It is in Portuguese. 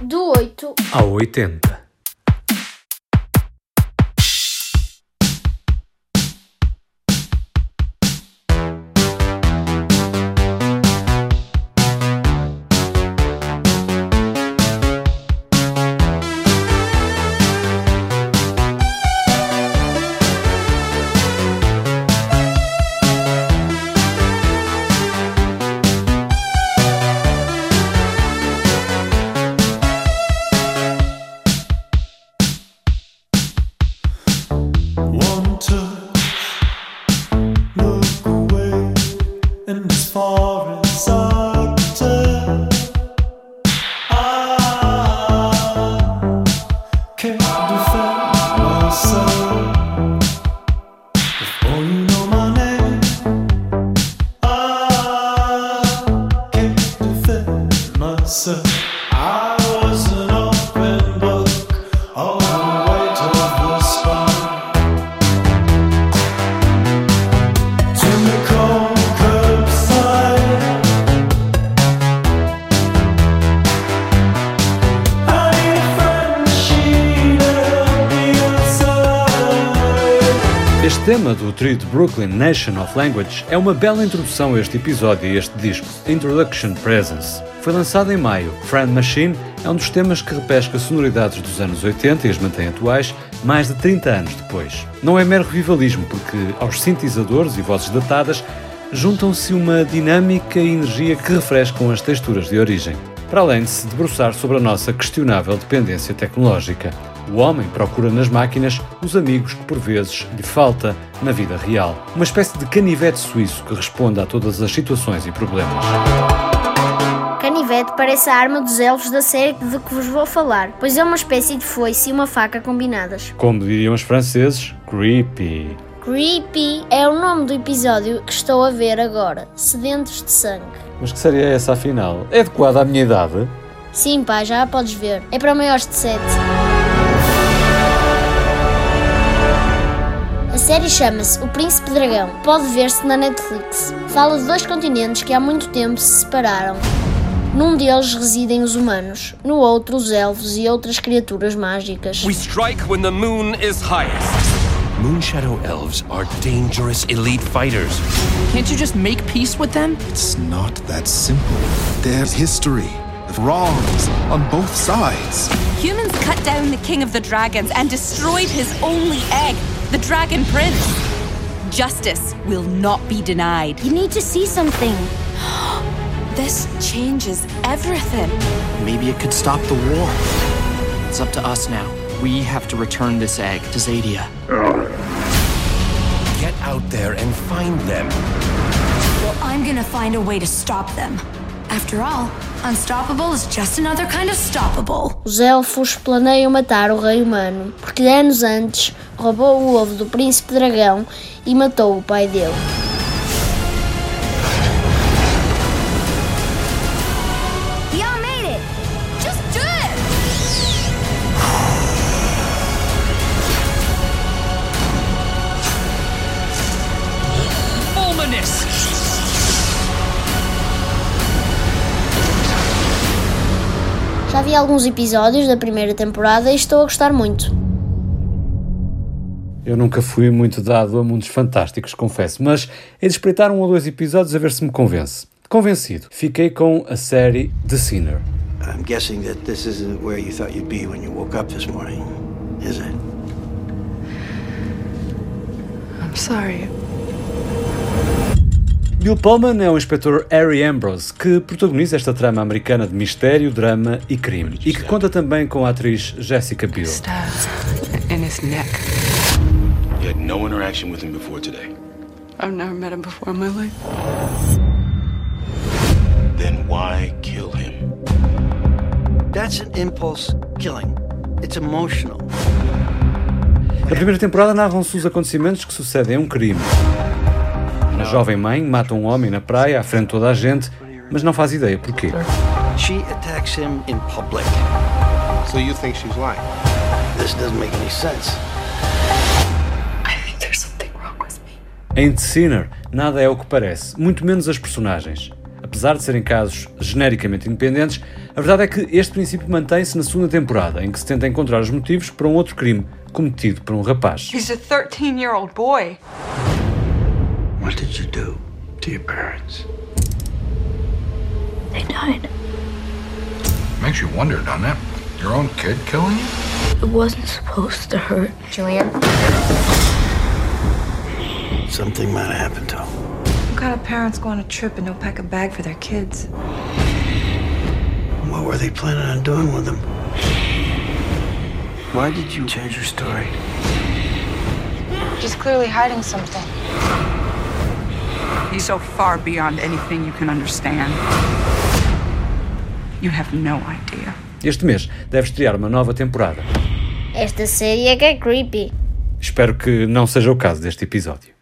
Do 8 ao 80. And Este tema do trio de Brooklyn Nation of Language é uma bela introdução a este episódio e este disco, Introduction Presence. Foi lançado em maio. Friend Machine é um dos temas que repesca sonoridades dos anos 80 e as mantém atuais mais de 30 anos depois. Não é mero revivalismo, porque aos sintetizadores e vozes datadas juntam-se uma dinâmica e energia que refrescam as texturas de origem. Para além de se debruçar sobre a nossa questionável dependência tecnológica. O homem procura nas máquinas os amigos que por vezes lhe falta na vida real. Uma espécie de canivete suíço que responde a todas as situações e problemas. Canivete parece a arma dos elfos da série de que vos vou falar, pois é uma espécie de foice e uma faca combinadas. Como diriam os franceses, creepy. Creepy é o nome do episódio que estou a ver agora, Sedentos de Sangue. Mas que série é essa afinal? É adequada à minha idade? Sim, pá, já a podes ver. É para maiores de 7. Série chama-se O Príncipe Dragão. Pode ver-se na Netflix. Fala de dois continentes que há muito tempo se separaram. Num deles residem os humanos, no outro os elfos e outras criaturas mágicas. We strike when the moon is highest. Moonshadow elves are dangerous elite fighters. Can't you just make peace with them? It's not that simple. There's history, wrongs on both sides. Humans cut down the king of the dragons and destroyed his only egg, the dragon prince. Justice will not be denied. You need to see something. This changes everything. Maybe it could stop the war. It's up to us now. We have to return this egg to Zadia. Get out there and find them. Well, I'm gonna find a way to stop them. After all, unstoppable is just another kind of stoppable. Os elfos planeiam matar o rei humano, porque anos antes roubou o ovo do príncipe dragão e matou o pai dele. Já vi alguns episódios da primeira temporada e estou a gostar muito. Eu nunca fui muito dado a mundos fantásticos, confesso, mas hei de espreitar um ou dois episódios a ver se me convence. Convencido, fiquei com a série The Sinner. I'm guessing that this isn't where you thought you'd be when you woke up this morning, is it? I'm sorry. Bill Pullman é o inspetor Harry Ambrose, que protagoniza esta trama americana de mistério, drama e crime, e que conta também com a atriz Jessica Biel. Stabbed in his neck. You had no interaction with him before today. I've never met him before in my life. Then why kill him? That's an impulse killing. It's emotional. Na primeira temporada narram-se os acontecimentos que sucedem a um crime. Jovem mãe mata um homem na praia à frente de toda a gente, mas não faz ideia porquê. She attacks him in public. So you think she's lying? This doesn't make any sense. I think there's something wrong with me. Em The Sinner, nada é o que parece, muito menos as personagens. Apesar apesar de serem casos genericamente independentes, a verdade é que este princípio mantém-se na segunda temporada, em que se tenta encontrar os motivos para um outro crime cometido por um rapaz. He's a 13 year old boy. What did you do to your parents? They died. Makes you wonder, doesn't it? Your own kid killing you? It wasn't supposed to hurt. Julian? Something might have happened to him. What kind of parents go on a trip and don't pack a bag for their kids? What were they planning on doing with them? Why did you change your story? She's clearly hiding something. He's so far beyond anything you can understand. You have no idea. Este mês deve estrear uma nova temporada. Esta série é que é creepy. Espero que não seja o caso deste episódio.